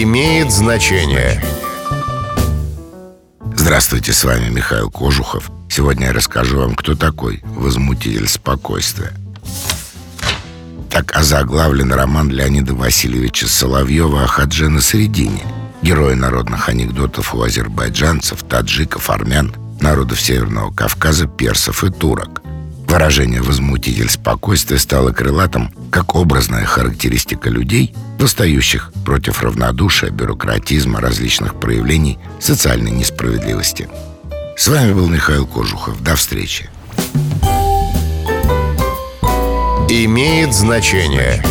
имеет значение. Здравствуйте, с вами Михаил Кожухов. Сегодня я расскажу вам, кто такой возмутитель спокойствия. Так озаглавлен роман Леонида Васильевича Соловьева о Хадже на Средине, героя народных анекдотов у азербайджанцев, таджиков, армян, народов Северного Кавказа, персов и турок. Выражение «возмутитель спокойствия» стало крылатым как образная характеристика людей, восстающих против равнодушия, бюрократизма, различных проявлений социальной несправедливости. С вами был Михаил Кожухов. До встречи. Имеет значение.